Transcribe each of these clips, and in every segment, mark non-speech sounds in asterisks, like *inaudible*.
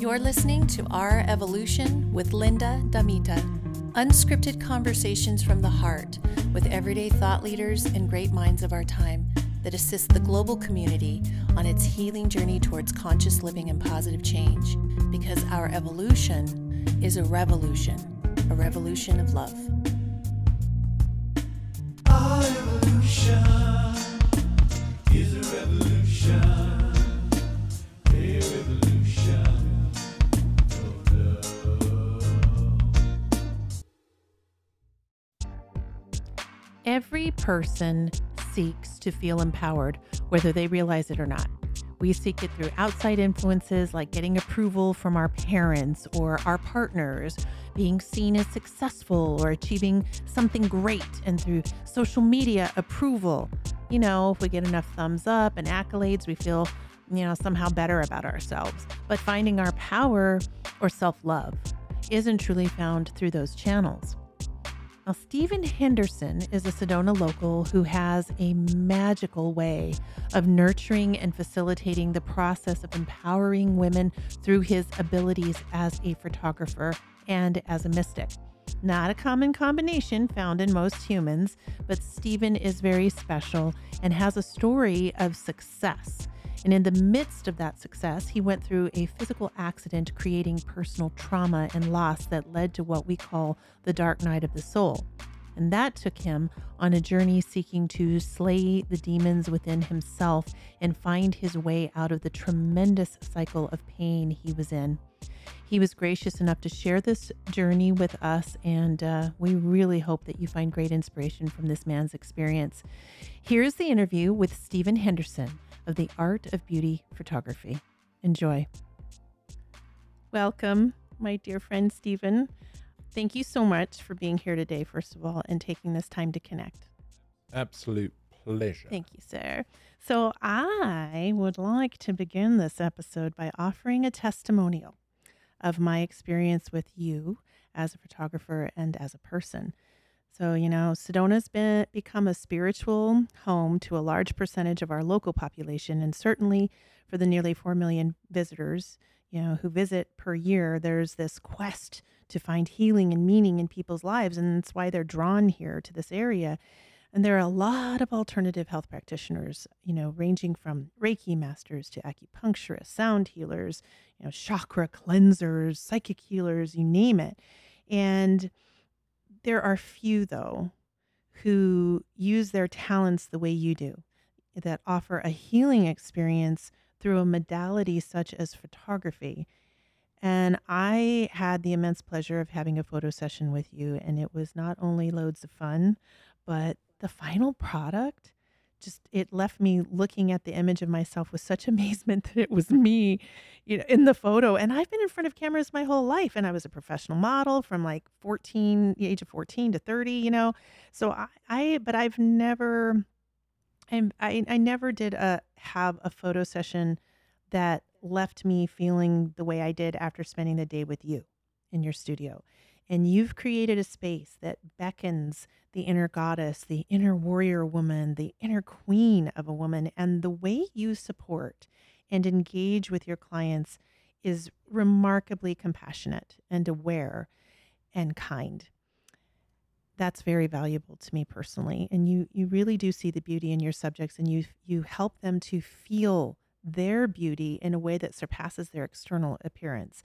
You're listening to Our Evolution with Linda Damita. Unscripted conversations from the heart with everyday thought leaders and great minds of our time that assist the global community on its healing journey towards conscious living and positive change. Because our evolution is a revolution, a revolution of love. Our evolution is a revolution. Every person seeks to feel empowered, whether they realize it or not. We seek it through outside influences like getting approval from our parents or our partners, being seen as successful or achieving something great, and through social media approval. You know, if we get enough thumbs up and accolades, we feel, you know, somehow better about ourselves. But finding our power or self love isn't truly found through those channels. Now, Stephen Henderson is a Sedona local who has a magical way of nurturing and facilitating the process of empowering women through his abilities as a photographer and as a mystic. Not a common combination found in most humans, but Stephen is very special and has a story of success. And in the midst of that success, he went through a physical accident, creating personal trauma and loss that led to what we call the dark night of the soul. And that took him on a journey seeking to slay the demons within himself and find his way out of the tremendous cycle of pain he was in. He was gracious enough to share this journey with us, and uh, we really hope that you find great inspiration from this man's experience. Here's the interview with Stephen Henderson of the Art of Beauty Photography. Enjoy. Welcome, my dear friend Stephen. Thank you so much for being here today, first of all, and taking this time to connect. Absolute pleasure. Thank you, sir. So, I would like to begin this episode by offering a testimonial of my experience with you as a photographer and as a person. So, you know, Sedona's been become a spiritual home to a large percentage of our local population and certainly for the nearly 4 million visitors, you know, who visit per year, there's this quest to find healing and meaning in people's lives and that's why they're drawn here to this area. And there are a lot of alternative health practitioners, you know, ranging from Reiki masters to acupuncturists, sound healers, you know, chakra cleansers, psychic healers, you name it. And there are few, though, who use their talents the way you do, that offer a healing experience through a modality such as photography. And I had the immense pleasure of having a photo session with you, and it was not only loads of fun, but the final product just it left me looking at the image of myself with such *laughs* amazement that it was me you know in the photo. And i've been in front of cameras my whole life and i was a professional model from like 14 the age of 14 to 30 you know? So i, I but i've never I'm, I, I never did a have a photo session that left me feeling the way i did after spending the day with you in your studio and you've created a space that beckons the inner goddess, the inner warrior woman, the inner queen of a woman. And the way you support and engage with your clients is remarkably compassionate and aware and kind. That's very valuable to me personally. And you you really do see the beauty in your subjects and you you help them to feel their beauty in a way that surpasses their external appearance.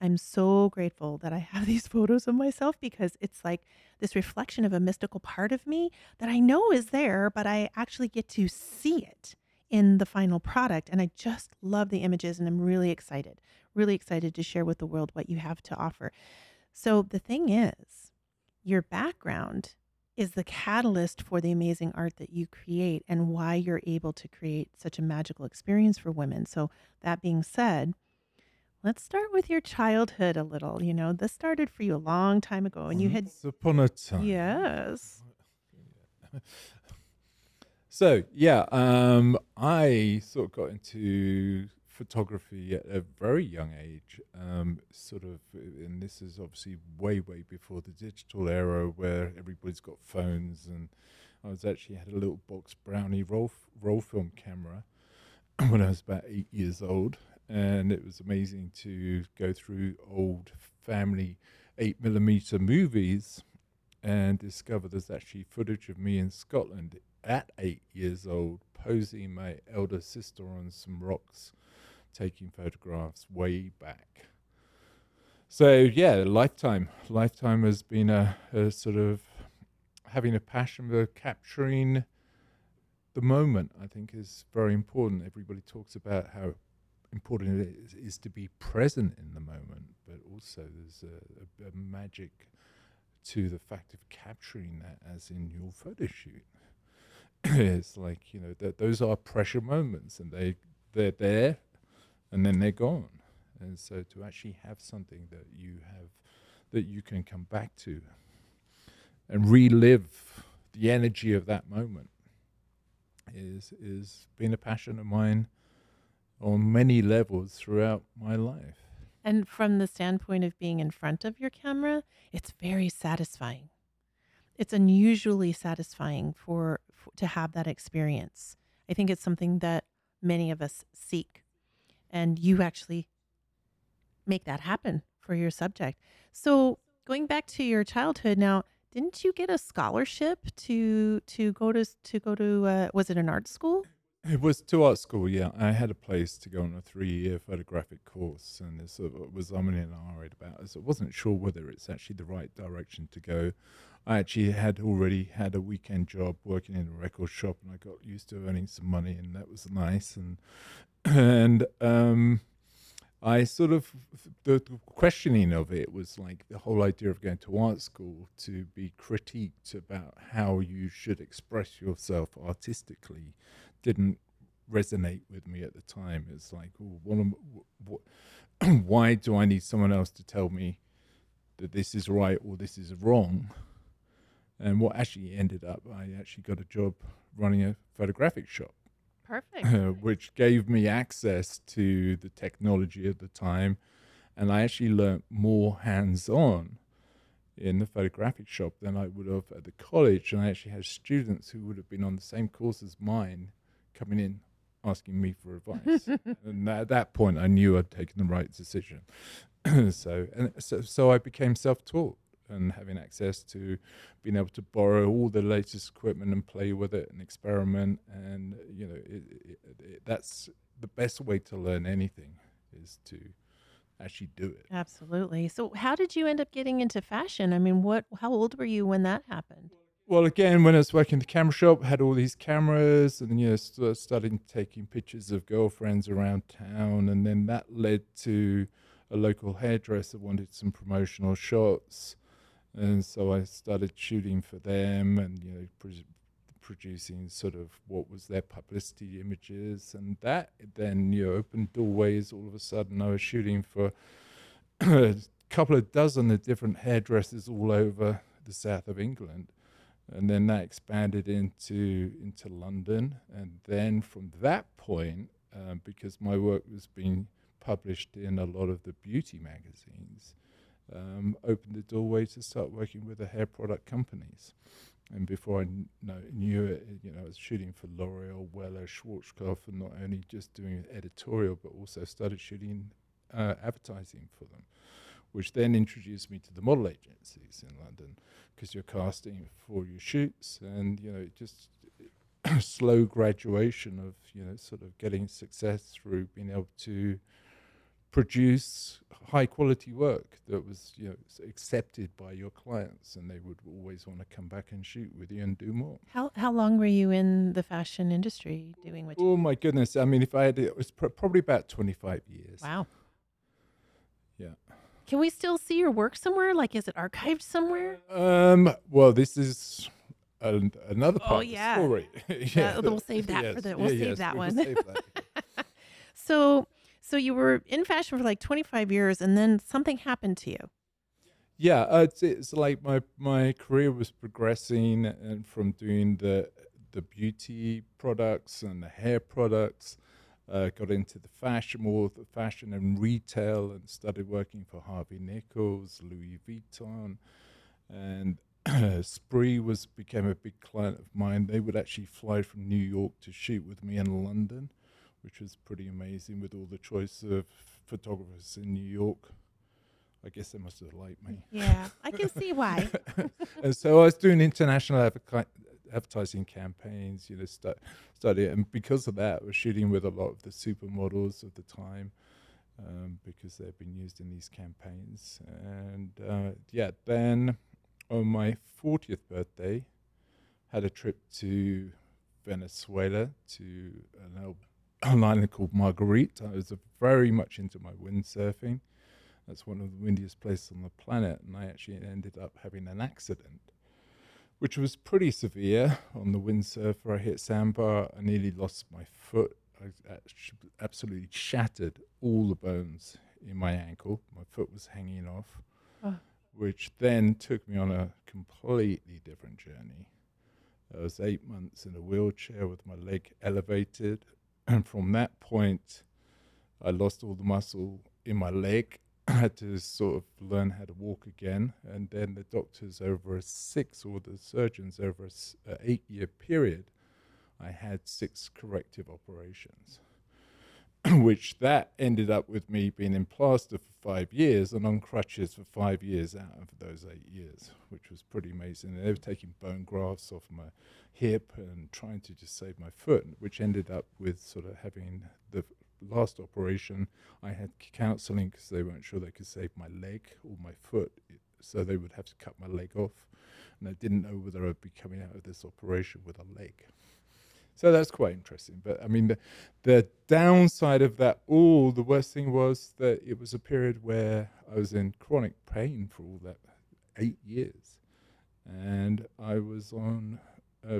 I'm so grateful that I have *laughs* these photos of myself because it's like this reflection of a mystical part of me that I know is there, but I actually get to see it in the final product. And I just love the images and I'm really excited, really excited to share with the world what you have to offer. So the thing is, your background is the catalyst for the amazing art that you create and why you're able to create such a magical experience for women. So, that being said, Let's start with your childhood a little. You know, this started for you a long time ago, and you had Once upon a time. yes, *laughs* So yeah, um, I sort of got into photography at a very young age. Um, sort of, and this is obviously way, way before the digital era where everybody's got phones, and I was actually had a little box brownie roll roll film camera *clears throat* when I was about eight years old, and it was amazing to go through old family eight millimeter movies and discover there's actually footage of me in Scotland at eight years old, posing my elder sister on some rocks, taking photographs way back. So yeah, lifetime. Lifetime has been a, a sort of having a passion for capturing the moment. I think is very important. Everybody talks about how important it is, is to be present in the moment, but also there's a, a, a magic to the fact of capturing that as in your photo shoot. *coughs* it's like you know that those are pressure moments, and they they're there, and then they're gone. And so to actually have something that you have that you can come back to and relive the energy of that moment is is been a passion of mine on many levels throughout my life. And from the standpoint of being in front of your camera, it's very satisfying. It's unusually satisfying for, for to have that experience. I think it's something that many of us seek. And you actually make that happen for your subject. So, going back to your childhood now, didn't you get a scholarship to to go to to go to uh, was it an art school? It was to art school, yeah. I had a place to go on a three-year photographic course, and this sort of was umming and ahhing about it. So I wasn't sure whether it's actually the right direction to go. I actually had already had a weekend job working in a record shop, and I got used to earning some money, and that was nice. And *clears throat* and um, I sort of the questioning of it was like the whole idea of going to art school to be critiqued about how you should express yourself artistically didn't resonate with me at the time. It's like, oh, what am, what, *clears throat* why do I need someone else to tell me that this is right or this is wrong? And what actually ended up, I actually got a job running a photographic shop Perfect. *laughs* which gave me access to the technology at the time. And I actually learnt more hands on in the photographic shop than I would have at the college. And I actually had students who would have been on the same course as mine coming in asking me for advice. *laughs* and at that point, I knew I'd taken the right decision. *clears throat* so, and so, so I became self taught and having access to being able to borrow all the latest equipment and play with it and experiment and you know it, it, it, that's the best way to learn anything is to actually do it Absolutely. So, how did you end up getting into fashion? I mean, what? How old were you when that happened? Well again when i was working in the camera shop had all these cameras and you know st- started taking pictures of girlfriends around town. And then that led to a local hairdresser wanted some promotional shots. And so I started shooting for them and you know pro- producing sort of what was their publicity images. And that then you know opened doorways. All of a sudden I was shooting for *coughs* a couple of dozen of different hairdressers all over the south of England and then that expanded into into London and then from that point um, because my work was being published in a lot of the beauty magazines um, opened the doorway to start working with the hair product companies. And before I kn- know, knew it, you know, I was shooting for L'Oreal, Wella, Schwarzkopf, and not only just doing editorial, but also started shooting uh, advertising for them, which then introduced me to the model agencies in London because you're casting for your shoots, and you know, it just *clears throat* slow graduation of you know, sort of getting success through being able to produce high quality work that was you know accepted by your clients and they would always want to come back and shoot with you and do more How how long were you in the fashion industry doing what? you oh my goodness i mean if i had it, it was pr- probably about 25 years Wow. Yeah. Can we still see your work somewhere? Like, is it archived somewhere? um well this is an, another Oh, part yeah. of the story *laughs* Yeah, we'll save that for the- we'll yeah, save yes, that we one. save that. *laughs* So, so you were in fashion for like 25 years, and then something happened to you. Yeah, uh, it's, it's like my my career was progressing, and from doing the the beauty products and the hair products, uh, got into the fashion more the fashion and retail, and started working for Harvey Nichols, Louis Vuitton, and *clears throat* Spree was became a big client of mine. They would actually fly from New York to shoot with me in London, which was pretty amazing with all the choice of photographers in New York. I guess they must have liked me. Yeah, I can see why. *laughs* and so I was doing international advoca- advertising campaigns, you know, stu- study, and because of that, we're shooting with a lot of the supermodels of the time um, because they've been used in these campaigns. And uh, yeah, then on my 40th birthday, had a trip to Venezuela to an, an island called Margarita. I was very much into my windsurfing. That's one of the windiest places on the planet, and I actually ended up having an accident, which was pretty severe. On the windsurfer, I hit sandbar. I nearly lost my foot. I absolutely shattered all the bones in my ankle. My foot was hanging off, Oh. which then took me on a completely different journey. I was eight months in a wheelchair with my leg elevated, and from that point, I lost all the muscle in my leg. I *clears throat* had to sort of learn how to walk again, and then the doctors over a six, or the surgeons over a a eight-year period, I had six corrective operations, *clears throat* which that ended up with me being in plaster for five years and on crutches for five years out of those eight years, which was pretty amazing. They were taking bone grafts off my hip and trying to just save my foot, which ended up with sort of having the last operation. I had counselling because they weren't sure they could save my leg or my foot, so they would have to cut my leg off, and I didn't know whether I'd be coming out of this operation with a leg. So that's quite interesting. But I mean, the, the downside of that all, the worst thing was that it was a period where I was in chronic pain for all that eight years. And I was on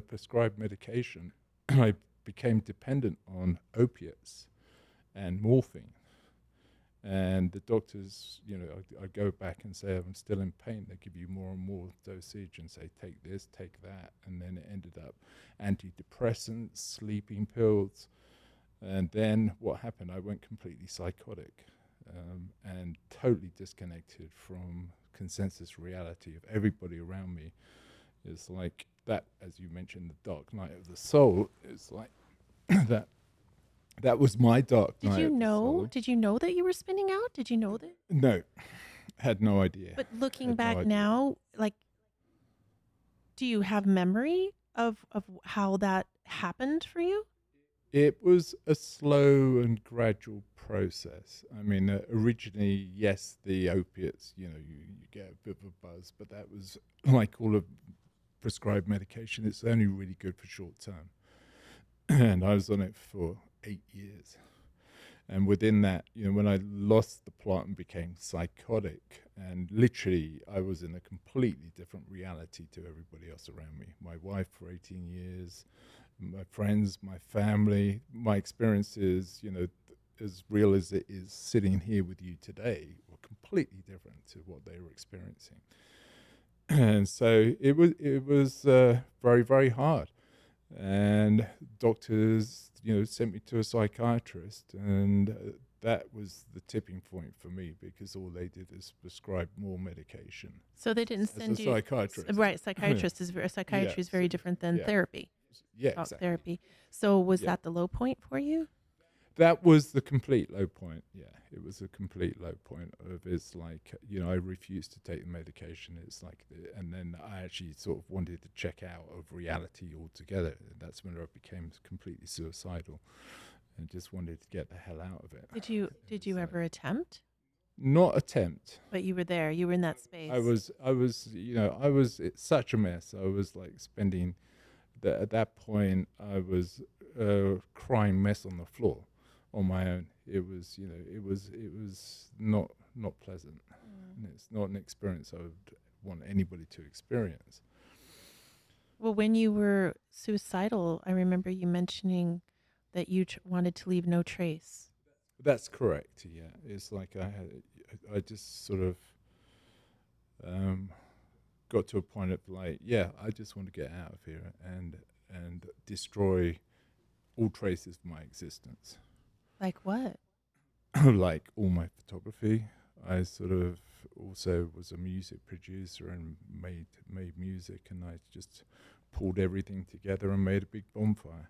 prescribed medication. *clears throat* I became dependent on opiates and morphine. And the doctors, you know, I, go back and say, I'm still in pain. They give you more and more dosage and say, take this, take that. And then it ended up antidepressants, sleeping pills. And then what happened? I went completely psychotic um, and totally disconnected from consensus reality of everybody around me. It's like that, as you mentioned, the dark night of the soul. It's like *coughs* that. That was my dark Did night. you know? soul. Did you know that you were spinning out? Did you know that? No, had no idea. But looking Had no back idea. now, like, do you have memory of of how that happened for you? It was a slow and gradual process. I mean, uh, originally, yes, the opiates, you know, you, you get a bit of a buzz, but that was like all of prescribed medication. It's only really good for short term. *clears throat* and I was on it for eight years. And within that, you know, when I lost the plot and became psychotic, and literally I was in a completely different reality to everybody else around me. My wife for 18 years, my friends, my family, my experiences, you know, as real as it is sitting here with you today, were completely different to what they were experiencing. *clears throat* And so it was it was uh, very very hard, and doctors you know sent me to a psychiatrist, and uh, that was the tipping point for me because all they did is prescribe more medication. So they didn't send you psychiatrist. right. Psychiatrist is *clears throat* psychiatry is Yes. very different than Yeah. therapy. Yeah, exactly. therapy. So was Yeah. that the low point for you? That was the complete low point. Yeah, it was a complete low point of it's like you know I refused to take the medication. It's like, the, and then I actually sort of wanted to check out of reality altogether. That's when I became completely suicidal, and just wanted to get the hell out of it. Did you did you So- ever attempt? Not attempt. But you were there. You were in that space. I was, I was, you know, I was it's such a mess. I was like spending, the, at that point, I was uh, crying mess on the floor, on my own. It was, you know, it was, it was not not pleasant. And it's not an experience I would want anybody to experience. Well, when you were suicidal, I remember you mentioning that you tr- wanted to leave no trace. That's correct. Yeah, it's like I had, I just sort of um, got to a point of like, yeah, I just want to get out of here and and destroy all traces of my existence, Like what? *clears throat* like all my photography. I sort of also was a music producer and made made music, and I just pulled everything together and made a big bonfire.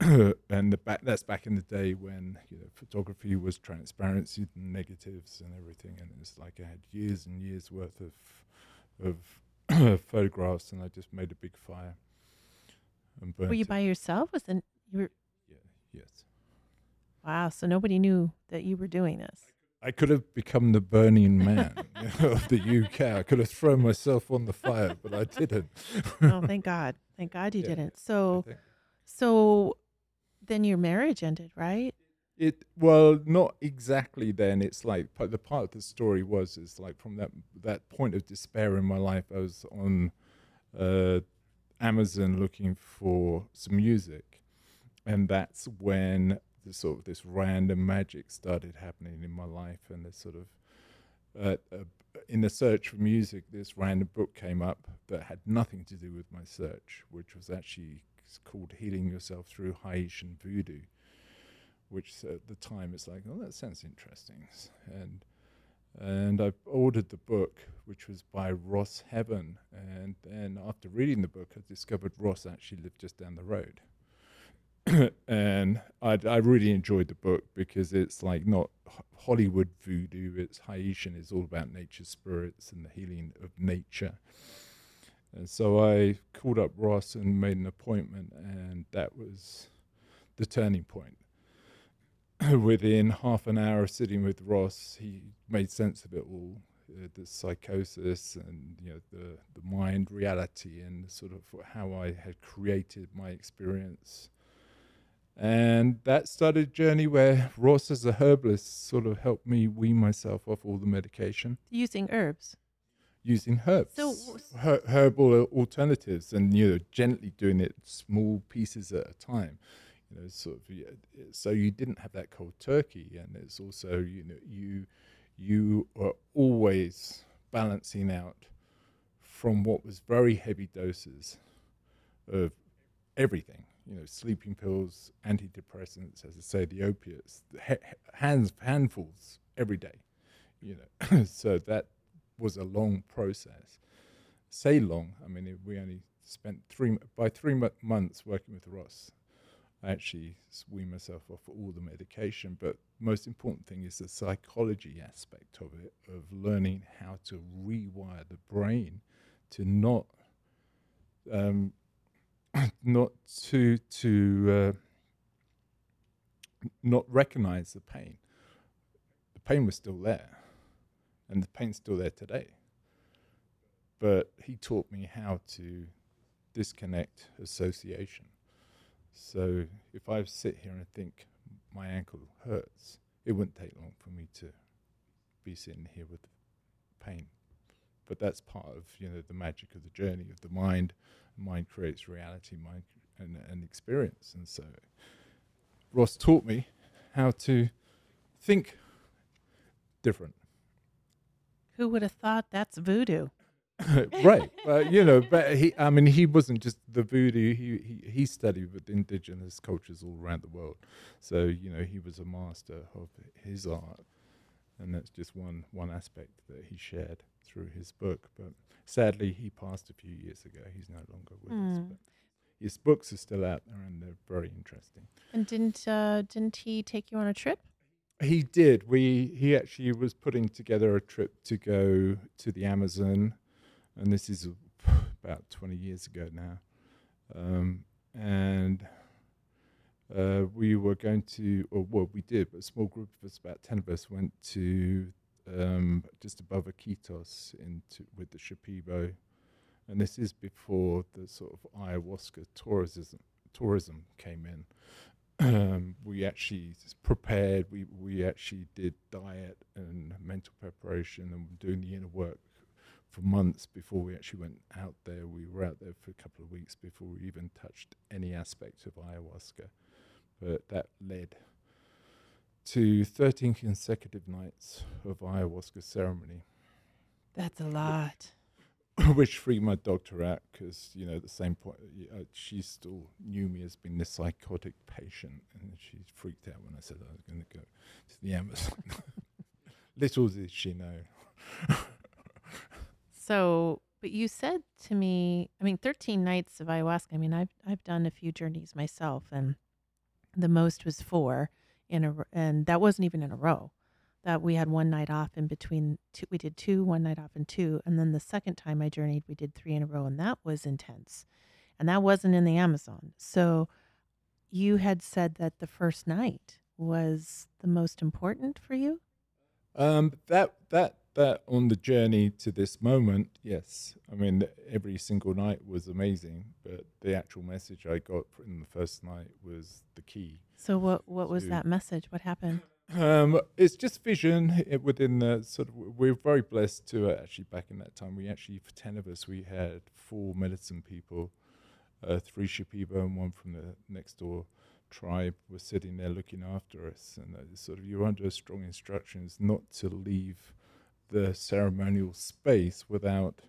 *clears throat* and the back that's back in the day when you know photography was transparency and negatives and everything, and it's like I had years and years worth of of *clears throat* photographs, and I just made a big fire. And Were you it. by yourself? Was it you were Yeah, yes. Wow? So nobody knew that you were doing this. I could have become the Burning Man you *laughs* know, of the UK. I could have thrown myself on the fire, but I didn't. oh, thank God! Thank God you *laughs* Yeah, didn't. So, so then your marriage ended, right? It well, not exactly. Then it's like but the part of the story was is like from that that point of despair in my life. I was on uh, Amazon looking for some music, and that's when the sort of this random magic started happening in my life, and this sort of uh, uh, in the search for music, this random book came up that had nothing to do with my search, which was actually called "Healing Yourself Through Haitian Voodoo." which at the time it's like, oh, that sounds interesting, and and I ordered the book, which was by Ross Heaven, and then after reading the book, I discovered Ross actually lived just down the road, *coughs* and I I really enjoyed the book because it's like not Hollywood voodoo, it's Haitian, it's all about nature spirits and the healing of nature. And so I called up Ross and made an appointment, and that was the turning point. *coughs* within half an hour of sitting with Ross, he made sense of it all. Uh, the psychosis and you know the the mind reality and sort of how I had created my experience, and that started a journey where Ross, as a herbalist, sort of helped me wean myself off all the medication. Using herbs. using herbs, So her- herbal alternatives, and you know gently doing it small pieces at a time. You know, sort of, so you didn't have that cold turkey, and it's also, you know, you you are always balancing out from what was very heavy doses of everything, you know, sleeping pills, antidepressants, as I say, the opiates, hands handfuls every day, you know, *laughs* so that was a long process. Say long, I mean, it, we only spent three by three mo- months working with Ross. I actually s- wean myself off all the medication, but most important thing is the psychology aspect of it, of learning how to rewire the brain to not, um, *coughs* not to to uh, not recognize the pain. The pain was still there, and the pain's still there today. But he taught me how to disconnect association. So if I sit here and think my ankle hurts, it wouldn't take long for me to be sitting here with pain. But that's part of you know the magic of the journey of the mind. Mind creates reality, mind and, and experience. And so Ross taught me how to think different. Who would have thought that's voodoo? *laughs* right. But you know, but he I mean he wasn't just the voodoo, he, he he studied with indigenous cultures all around the world. So, you know, he was a master of his art. And that's just one one aspect that he shared through his book. But sadly he passed a few years ago. He's no longer with us. Hmm. But his books are still out there and they're very interesting. And didn't uh, didn't he take you on a trip? He did. We he actually was putting together a trip to go to the Amazon, and this is about twenty years ago now. Um, and uh, we were going to, or well, we did, but a small group of us, about ten of us, went to um, just above Iquitos into with the Shipibo, and this is before the sort of ayahuasca tourism tourism came in um, we actually prepared. We we actually did diet and mental preparation and doing the inner work for months before we actually went out there. We were out there for a couple of weeks before we even touched any aspect of ayahuasca. But that led to 13 consecutive nights of ayahuasca ceremony, That's a lot. *coughs* which freaked my doctor out because, you know, at the same point, uh, she still knew me as being the psychotic patient. And she freaked out when I said I was going to go to the Amazon. *laughs* Little did she know. *laughs* So, but you said to me, I mean, 13 nights of ayahuasca. I mean, I've I've done a few journeys myself, and the most was four in a, and that wasn't even in a row. That we had one night off in between. Two, we did two, one night off, and two, and then the second time I journeyed, we did three in a row, and that was intense, and that wasn't in the Amazon. So, you had said that the first night was the most important for you. Um, that that that on the journey to this moment, yes. I mean, every single night was amazing, but the actual message I got in the first night was the key. So, what what was To- that message? What happened? Um, it's just vision i- within the sort of. We're very blessed to uh, actually back in that time. We actually for ten of us, we had four medicine people, uh, three Shipibo and one from the next door tribe were sitting there looking after us, and uh, sort of you're under strong instructions not to leave the ceremonial space without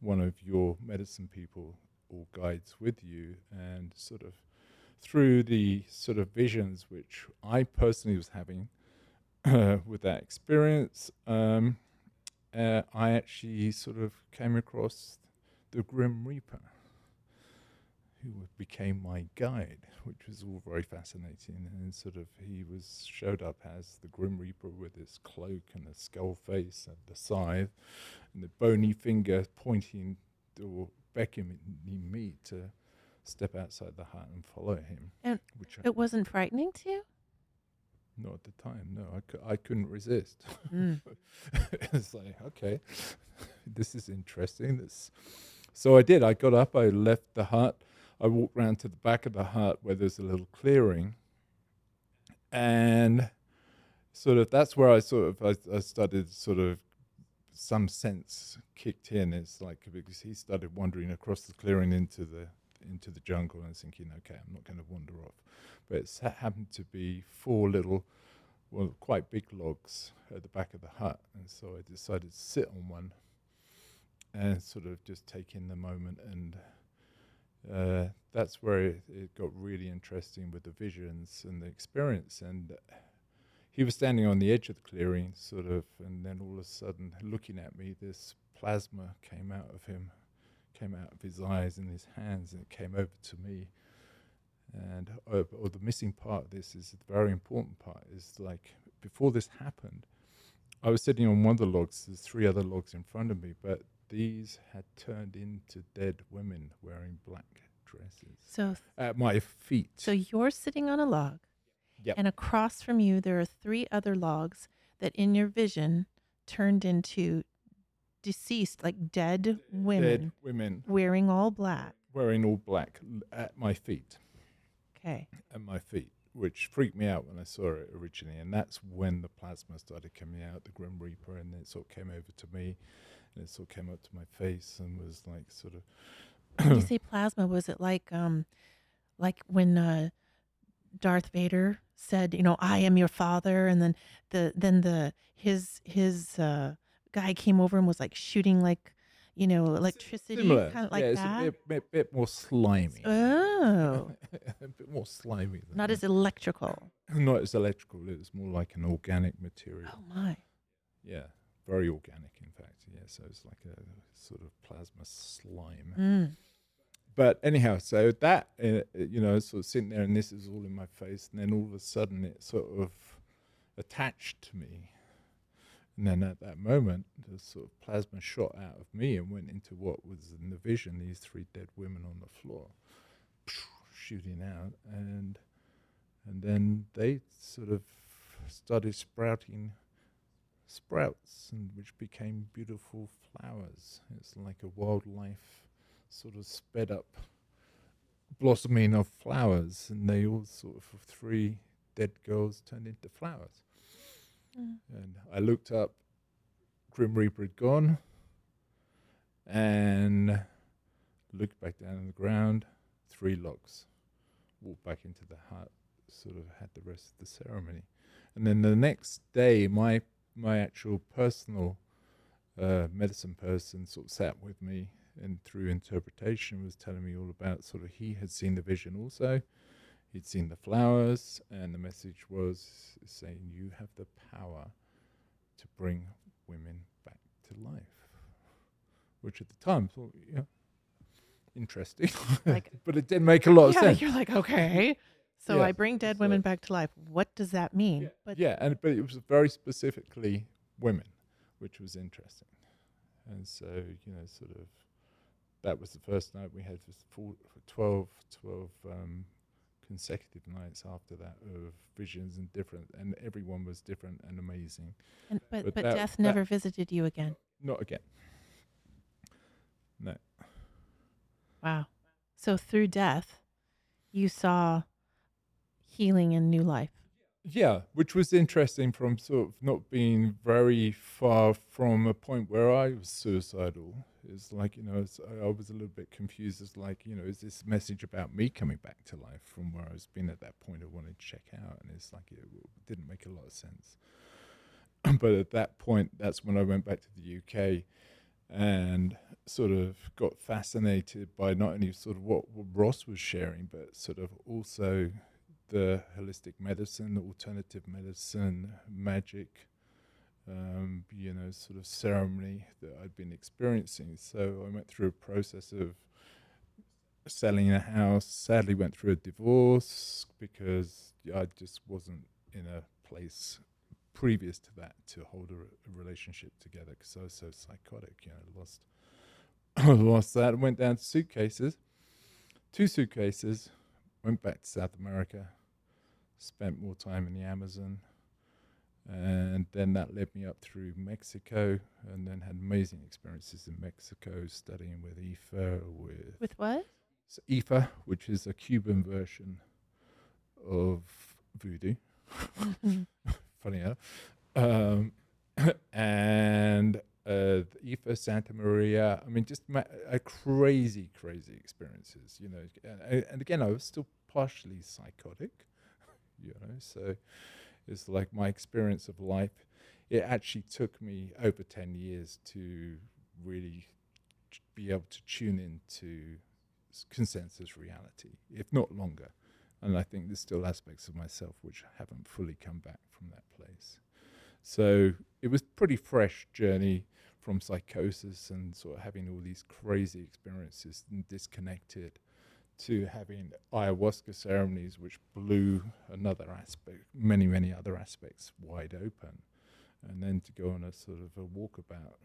one of your medicine people or guides with you, and sort of through the sort of visions which I personally was having uh, with that experience, um, uh, I actually sort of came across the Grim Reaper, who became my guide, which was all very fascinating. And sort of he was showed up as the Grim Reaper with his cloak and a skull face and the scythe, and the bony finger pointing or beckoning me to step outside the hut and follow him. And which I- It wasn't frightening to you. not at the time. No, I, I couldn't resist. Mm. *laughs* it's like okay, *laughs* this is interesting. This, so I did. I got up. I left the hut. I walked round to the back of the hut where there's a little clearing, and sort of that's where I sort of I, I started sort of some sense kicked in. It's like because he started wandering across the clearing into the into the jungle and thinking, okay, I'm not going to wander off. But it happened to be four little, well, quite big logs at the back of the hut, and so I decided to sit on one and sort of just take in the moment and. Uh, that's where it, it got really interesting with the visions and the experience. And he was standing on the edge of the clearing, sort of, and then all of a sudden, looking at me, this plasma came out of him, came out of his eyes and his hands, and it came over to me. And uh, or the missing part of this is the very important part is like before this happened, I was sitting on one of the logs. There's three other logs in front of me, but these had turned into dead women wearing black dresses So, at my feet. so you're sitting on a log, Yep. and across from you there are three other logs that, in your vision, turned into deceased, like dead women Dead women wearing all black. wearing all black at my feet. Okay. At my feet, which freaked me out when I saw it originally, and that's when the plasma started coming out, the Grim Reaper, and it sort of came over to me, and it sort of came up to my face and was like sort of *clears throat* When you say plasma, was it like um, like when uh, Darth Vader said, you know, I am your father, and then the then the his his uh, guy came over and was like shooting like, you know, electricity, similar, kind of like yeah, it's that. a bit, bit, bit more slimy, Oh, *laughs* a bit more slimy. Than not as electrical. *laughs* not as electrical. It's more like an organic material. Oh my. Yeah, very organic, in fact. Yeah, so it's like a sort of plasma slime. Mm. But anyhow, so that uh, you know, sort of sitting there, and this is all in my face, and then all of a sudden it sort of attached to me, and then at that moment, the sort of plasma shot out of me and went into what was in the vision: these three dead women on the floor, shooting out, and and then they sort of started sprouting sprouts, and which became beautiful flowers. It's like a wildlife sort of sped up blossoming of flowers, and they all sort of three dead girls turned into flowers. Mm. And I looked up, Grim Reaper had gone, and looked back down on the ground, three logs, walked back into the hut, sort of had the rest of the ceremony. And then the next day, my my actual personal uh, medicine person sort of sat with me and through interpretation was telling me all about sort of he had seen the vision also. He'd seen the flowers, and the message was saying, You have the power to bring women back to life. Which at the time thought, yeah, interesting. Like- *laughs* but it didn't make a lot of yeah, sense. you're like okay. So Yeah, I bring dead so- women back to life. What does that mean? But yeah, and but it was very specifically women, which was interesting. And so you know, sort of, that was the first night we had four, for 12, 12 um, consecutive nights after that of visions and different, and everyone was different and amazing. and, but, but but that- death that- never visited you again. Not again. No. Wow. So through death, you saw healing and new life. Yeah, which was interesting from sort of not being very far from a point where I was suicidal. It's like, you know, it's, I, was a little bit confused as like, you know, is this message about me coming back to life from where I was been at that point I wanted to check out? And it's like, it didn't make a lot of sense. *clears throat* but at that point, that's when I went back to the UK and sort of got fascinated by not only sort of what Ross was sharing, but sort of also the holistic medicine, alternative medicine, magic, um, you know, sort of ceremony that I'd been experiencing. So I went through a process of selling a house. Sadly, went through a divorce because I just wasn't in a place previous to that to hold a, a relationship together because I was so psychotic. You know, lost *coughs* lost that. Went down to suitcases, two suitcases. Went back to South America. Spent more time in the Amazon and then that led me up through Mexico, and then had amazing experiences in Mexico, studying with Ifa, with With what? s- Ifa, which is a Cuban version of voodoo. *laughs* *laughs* Funny enough, um, *coughs* and uh, Ifa Santa Maria. I mean, just ma- a crazy, crazy experiences. You know, and, and again, I was still partially psychotic. You know, so it's like my experience of life. It actually took me over 10 years to really be able to tune into consensus reality, if not longer. And I think there's still aspects of myself which haven't fully come back from that place. So it was pretty fresh journey from psychosis and sort of having all these crazy experiences and disconnected to having ayahuasca ceremonies which blew another aspect many many other aspects wide open and then to go on a sort of a walkabout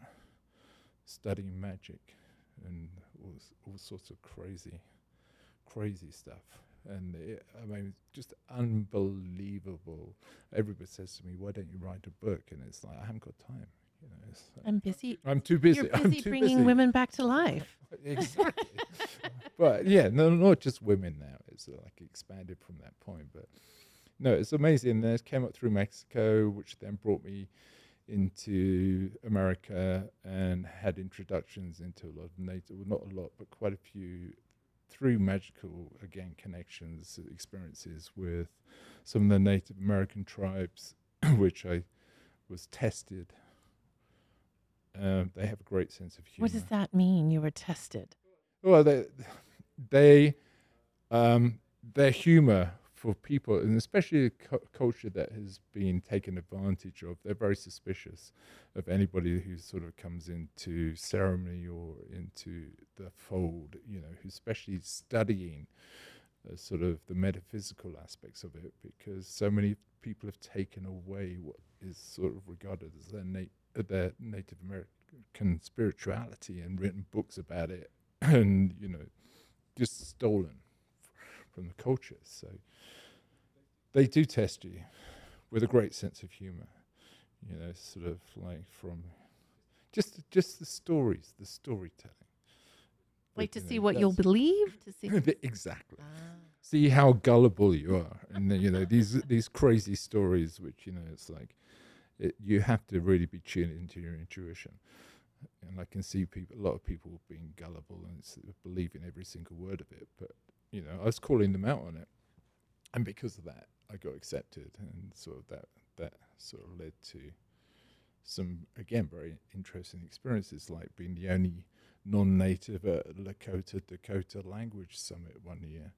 studying magic and all, all sorts of crazy crazy stuff. And it, i mean just unbelievable. Everybody says to me why don't you write a book? And it's like i haven't got time you know I'm busy. i'm too busy You're *laughs* i'm busy too bringing busy women back to life. *laughs* exactly. but yeah, no, not just women now. It's uh, like expanded from that point. But no, it's amazing. Then it came up through Mexico, which then brought me into America and had introductions into a lot of native, well, not a lot, but quite a few through magical again connections, experiences with some of the Native American tribes, *clears throat* which I was tested. Um, they have a great sense of humor. What does that mean? You were tested. Well, they, they, um, their humor for people, and especially a cu- culture that has been taken advantage of, they're very suspicious of anybody who sort of comes into ceremony or into the fold. You know, who's especially studying uh, sort of the metaphysical aspects of it, because so many people have taken away what is sort of regarded as their, na- uh, their Native American spirituality and written books about it *clears throat* and you know just stolen from the culture so they do test you with a great sense of humor you know sort of like from just just the stories the storytelling Like But, to see know, what you'll believe. To see. *laughs* exactly ah. see how gullible you are and then, you know these these crazy stories which you know it's like it, you have to really be tuned into your intuition. And i can see people a lot of people being gullible and believing every single word of it but you know i was calling them out on it. And because of that i got accepted and sort of that that sort of led to some again very interesting experiences like being the only non-native at lakota dakota language summit one year.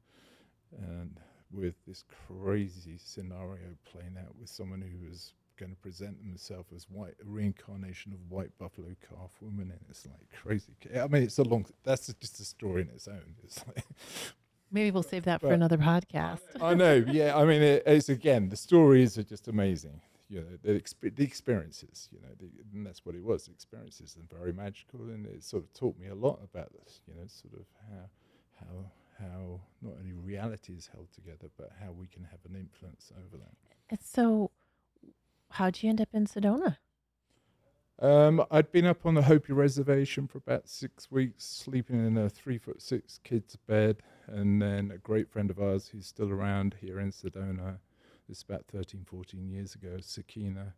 And with this crazy scenario playing out with someone who was going to present himself as white a reincarnation of white buffalo calf woman and it's like crazy i mean it's a long that's just a story in its own it's like *laughs* Maybe we'll save that for another podcast. I know. Yeah. I mean, it, it's again, the stories are just amazing. You know, the, exp- the experiences. You know, the, and that's what it was. Experiences and very magical, and it sort of taught me a lot about this. You know, sort of how how how not only reality is held together, but how we can have an influence over that. So, how'd you end up in Sedona? Um, I'd been up on the Hopi reservation for about six weeks, sleeping in a three foot six kid's bed. And then a great friend of ours who's still around here in Sedona, this is about 13, 14 years ago, Sakina,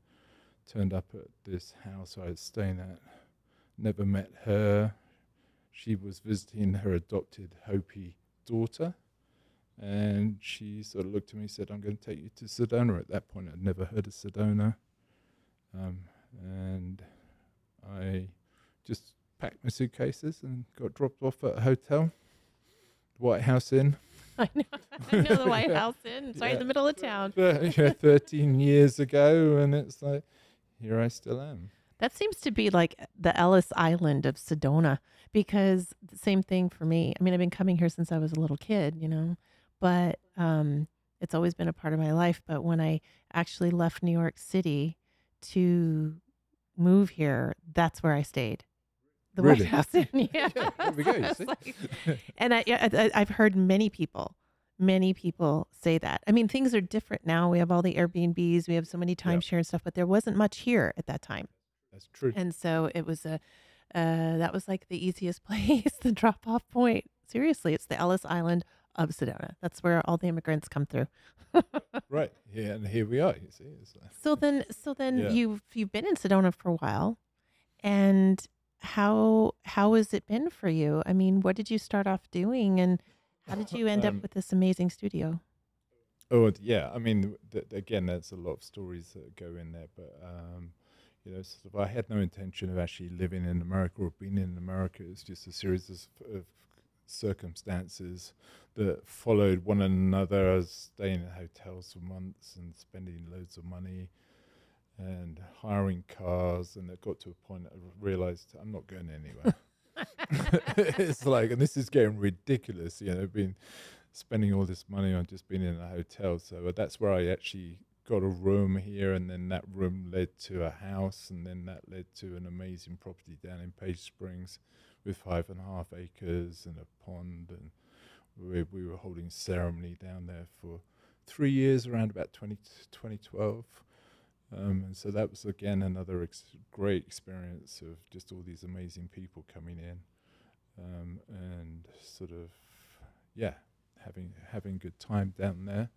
turned up at this house I was staying at. Never met her. She was visiting her adopted Hopi daughter. And she sort of looked at me and said, I'm going to take you to Sedona. At that point, I'd never heard of Sedona. Um, and I just packed my suitcases and got dropped off at a hotel, the White House Inn. *laughs* I know, I know the White Yeah. House Inn. It's right in Yeah. the middle of town. Yeah, *laughs* 13 years ago, and it's like, here I still am. That seems to be like the Ellis Island of Sedona because the same thing for me. I mean, I've been coming here since I was a little kid, you know, but um, it's always been a part of my life. But when I actually left New York City to move here, that's where I stayed. The Really? White House Inn. Yeah. Yeah, there we go, you *laughs* It's see. like- *laughs* and I, I, I've heard many people, many people say that. I mean, things are different now. We have all the Airbnbs, we have so many Yeah. timeshare and stuff, but there wasn't much here at that time. That's true. And so it was a, uh, that was like the easiest *laughs* place, the drop off point. Seriously, it's the Ellis Island of Sedona. That's where all the immigrants come through. *laughs* right. Yeah, and here we are, you see. Like, So then, so then Yeah. you've you've been in Sedona for a while, and how how has it been for you? I mean, what did you start off doing, and how did you end *laughs* Um, up with this amazing studio? Oh yeah, I mean, th- again, there's a lot of stories that go in there, but um, you know, sort of, I had no intention of actually living in America or being in America. It's just a series of, of circumstances that followed one another. I was staying in hotels for months and spending loads of money and hiring cars, and it got to a point I realized I'm not going anywhere. *laughs* *laughs* it's like, and this is getting ridiculous. You know, I've been spending all this money on just being in a hotel. So uh, that's where I actually got a room here, and then that room led to a house, and then that led to an amazing property down in Page Springs with five and a half acres and a pond, and we, we were holding ceremony down there for three years, around about 20, 2012. Um, and so that was again another ex- great experience of just all these amazing people coming in, um, and sort of, yeah, having having good time down there.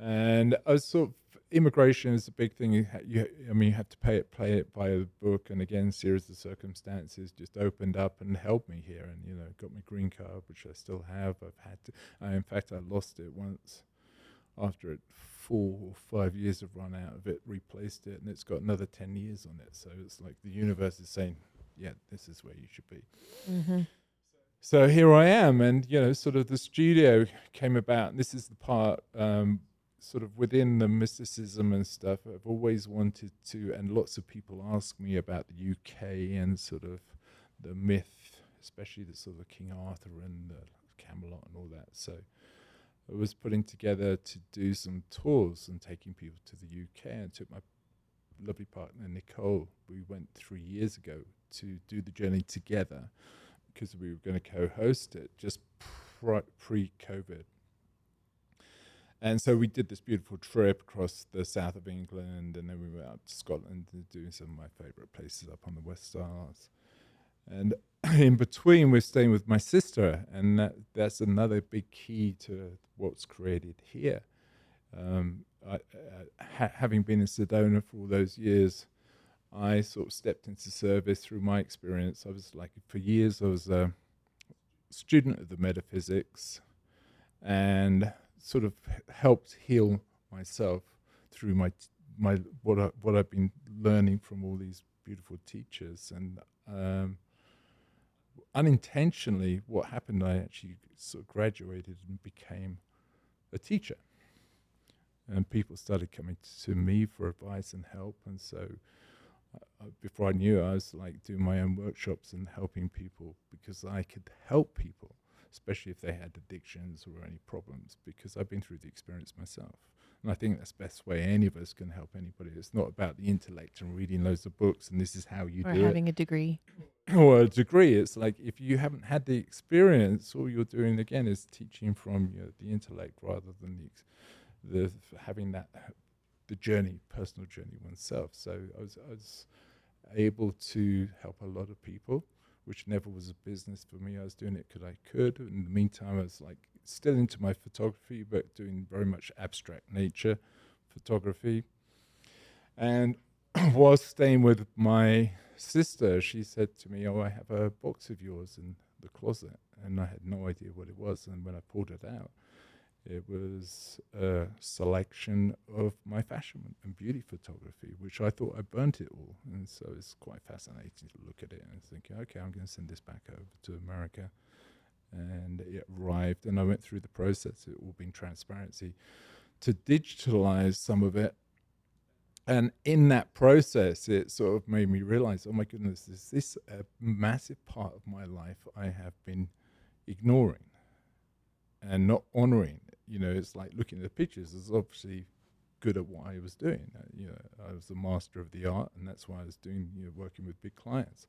And sort of immigration is a big thing. You, you I mean, you have to pay it, play it by the book, and again, series of circumstances just opened up and helped me here, and you know, got my green card, which I still have. I've had to. I, in fact, I lost it once after it four or five years have run out of it, replaced it, and it's got another ten years on it. So it's like the universe is saying, "Yeah, this is where you should be." Mm-hmm. So here I am, and you know, sort of the studio came about. And this is the part, um, sort of within the mysticism and stuff. I've always wanted to, and lots of people ask me about the UK and sort of the myth, especially the sort of King Arthur and the Camelot and all that. So I was putting together to do some tours and taking people to the UK, and took my lovely partner Nicole. We went three years ago to do the journey together because we were going to co-host it just pre-COVID. And so we did this beautiful trip across the south of England, and then we went up to Scotland to do some of my favourite places up on the West Isles. And *clears throat* in between, we're staying with my sister, and that, that's another big key to what's created here. Um, I, uh, ha- having been in Sedona for all those years, I sort of stepped into service through my experience. I was like, for years, I was a student of the metaphysics and sort of helped heal myself through my, my what, I, what I've been learning from all these beautiful teachers. And um, unintentionally, what happened, I actually sort of graduated and became a teacher. And people started coming to me for advice and help. And so uh, before I knew it, I was like doing my own workshops and helping people because I could help people especially if they had addictions or any problems, because I've been through the experience myself. And I think that's the best way any of us can help anybody. It's not about the intellect and reading loads of books and this is how you or do it having a degree. *laughs* or a degree. It's like if you haven't had the experience, all you're doing again is teaching from you know, the intellect rather than the, ex- the having that the journey, personal journey oneself. So I was, I was able to help a lot of people, which never was a business for me. I was doing it because I could. In the meantime, I was like still into my photography, but doing very much abstract nature photography. And *clears throat* while staying with my sister, she said to me, "Oh, I have a box of yours in the closet," and I had no idea what it was. And when I pulled it out, it was a selection of my fashion and beauty photography, which I thought I burnt it all, and so it's quite fascinating to look at it and thinking, "Okay, I'm going to send this back over to America." And it arrived, and I went through the process. It all being transparency to digitalize some of it and in that process it sort of made me realize oh my goodness is this a massive part of my life i have been ignoring and not honoring you know it's like looking at the pictures is obviously good at what i was doing. Uh, you know i was the master of the art and that's why i was doing you know working with big clients.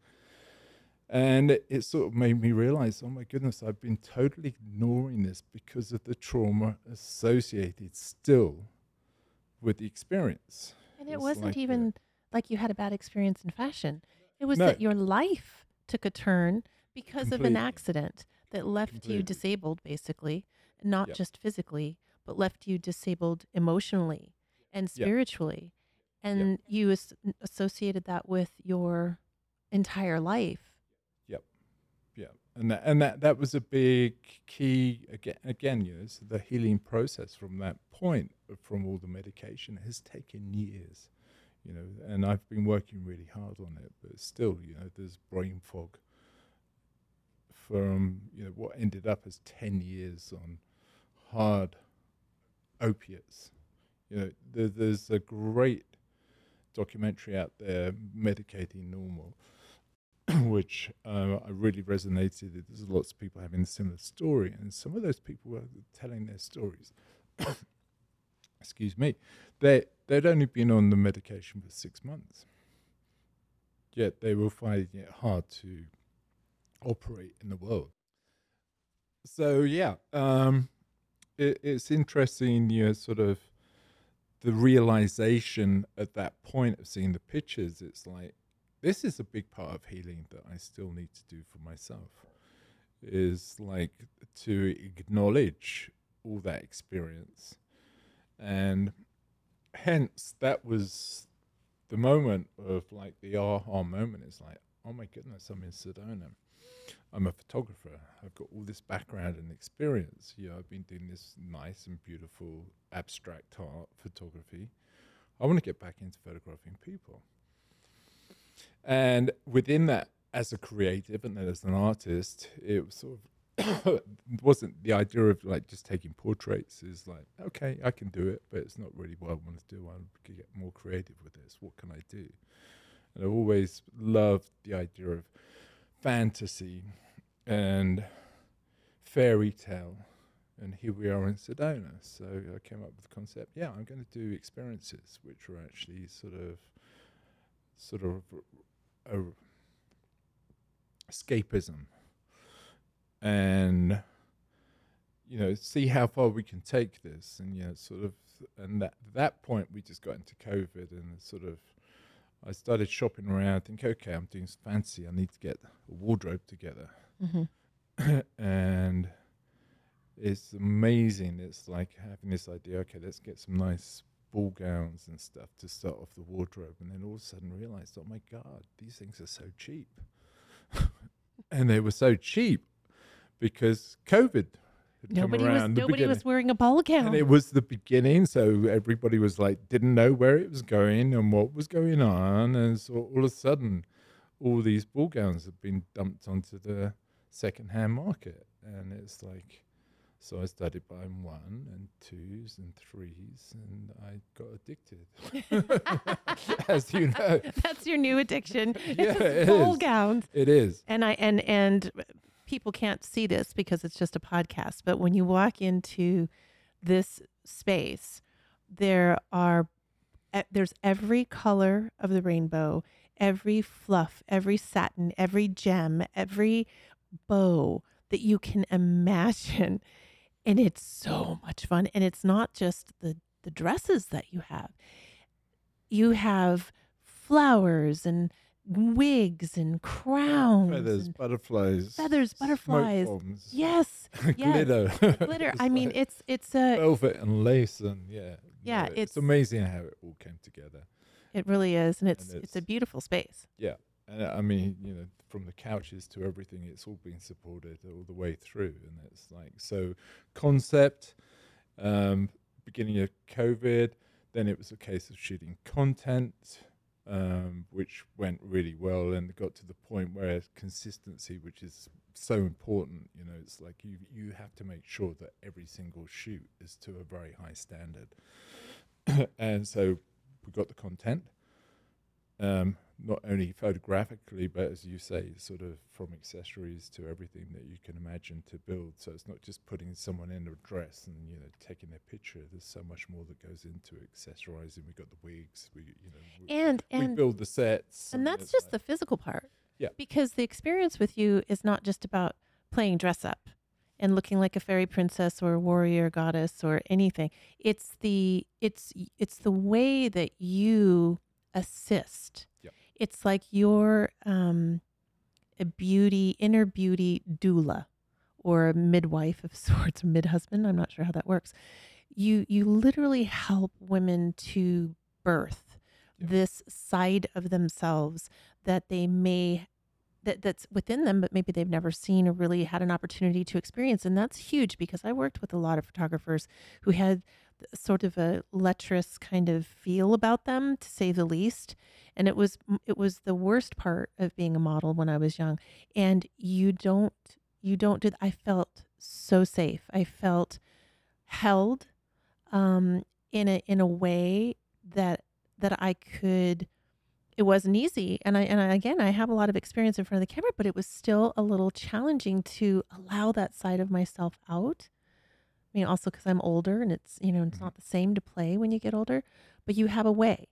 And it, it sort of made me realize oh my goodness i've been totally ignoring this because of the trauma associated still with the experience. And it It's wasn't like, uh, even like you had a bad experience in fashion. It was No. that your life took a turn because of an accident that left you disabled, basically, not Yep. just physically, but left you disabled emotionally and Yep. spiritually. And you as- associated that with your entire life. Yep. Yeah, and that, and that that was a big key again. Again, you know, so the healing process from that point, from all the medication, has taken years. You know, and I've been working really hard on it, but still, you know, there's brain fog from you know what ended up as ten years on hard opiates. You know, there, there's a great documentary out there, medicating normal *clears throat* which uh, I really resonated. There's lots of people having a similar story, and some of those people were telling their stories. *coughs* Excuse me. They they'd only been on the medication for six months, yet they were finding it hard to operate in the world. So yeah, um, it, it's interesting. You know, sort of the realization at that point of seeing the pictures. It's like this is a big part of healing that I still need to do for myself is like to acknowledge all that experience and hence that was the moment of like the aha moment is like oh my goodness i'm in sedona i'm a photographer. I've got all this background and experience. Know i've been doing this nice and beautiful abstract art photography. I want to get back into photographing people. And within that, as a creative and then as an artist, it was sort of *coughs* wasn't the idea of like just taking portraits is like okay i can do it but it's not really what i want to do. I want to get more creative with this. What can i do? And i've always loved the idea of fantasy and fairy tale. And here we are in sedona. So i came up with the concept yeah i'm going to do experiences which are actually sort of sort of a escapism. And you know see how far we can take this. And you know sort of and that that point we just got into covid and sort of i started shopping around think okay i'm doing fancy i need to get a wardrobe together Mm-hmm. *coughs* and it's amazing it's like having this idea okay let's get some nice ball gowns and stuff to start off the wardrobe and then all of a sudden realized oh my god these things are so cheap *laughs* and they were so cheap because covid Nobody was nobody beginning. was wearing a ball gown. And it was the beginning, so everybody was like, didn't know where it was going and what was going on, and so all of a sudden, all these ball gowns have been dumped onto the second-hand market, and it's like, so I started buying one and twos and threes, and I got addicted, *laughs* as you know. *laughs* That's your new addiction. Yeah, It's it ball is. gowns. It is. And I and and people can't see this because it's just a podcast, but when you walk into this space, there are there's every color of the rainbow, every fluff, every satin, every gem, every bow that you can *laughs* imagine. And it's so much fun. And it's not just the the dresses that you have. You have flowers and wigs and crowns Feathers, and butterflies, feathers, butterflies. bombs, Yes, *laughs* yes. glitter, glitter. *laughs* I mean, like it's it's a velvet and lace, and yeah, Yeah, no, it's- it's amazing how it all came together. it really is, and it's And it's a beautiful space. Yeah, and uh, I mean, you know, from the couches to everything, it's all been supported all the way through. And it's like, so concept, um, beginning of COVID, then it was a case of shooting content, um, which went really well and got to the point where consistency, which is so important, you know, it's like you, you have to make sure that every single shoot is to a very high standard. *coughs* and so we got the content um, not only photographically, but as you say, sort of from accessories to everything that you can imagine to build. So it's not just putting someone in a dress and you know taking their picture. There's so much more that goes into accessorizing. We've got the wigs, we you know we, And we and build the sets, and that's just like- the physical part. Yeah. Because the experience with you is not just about playing dress up and looking like a fairy princess or warrior goddess or anything. It's the it's it's the way that you assist. Yep. It's like you're um, a beauty inner beauty doula or a midwife of *laughs* sorts, or mid husband. I'm not sure how that works. You you literally help women to birth Yeah. this side of themselves that they may that that's within them but maybe they've never seen or really had an opportunity to experience and that's huge because i worked with a lot of photographers who had sort of a lecherous kind of feel about them to say the least. And it was it was the worst part of being a model when i was young. And you don't you don't do i felt so safe. I felt held um in a in a way that that i could it wasn't easy. And i and I, again i have a lot of experience in front of the camera but it was still a little challenging to allow that side of myself out i mean also because i'm older and it's you know it's Mhm. not the same to play when you get older but you have a way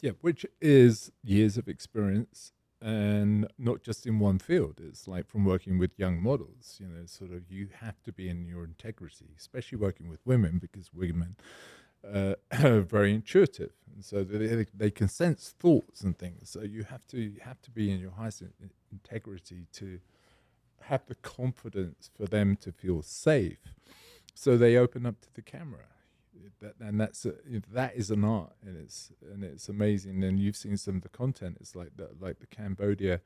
yeah, which is years of experience. And not just in one field. It's like from working with young models, you know, sort of you have to be in your integrity, especially working with women because women uh, *clears throat* are very intuitive, and so they, they can sense thoughts and things. So you have to you have to be in your highest in- integrity to have the confidence for them to feel safe. So they open up to the camera, and that's a, that is an art, and it's and it's amazing. And you've seen some of the content. It's like the like the Cambodia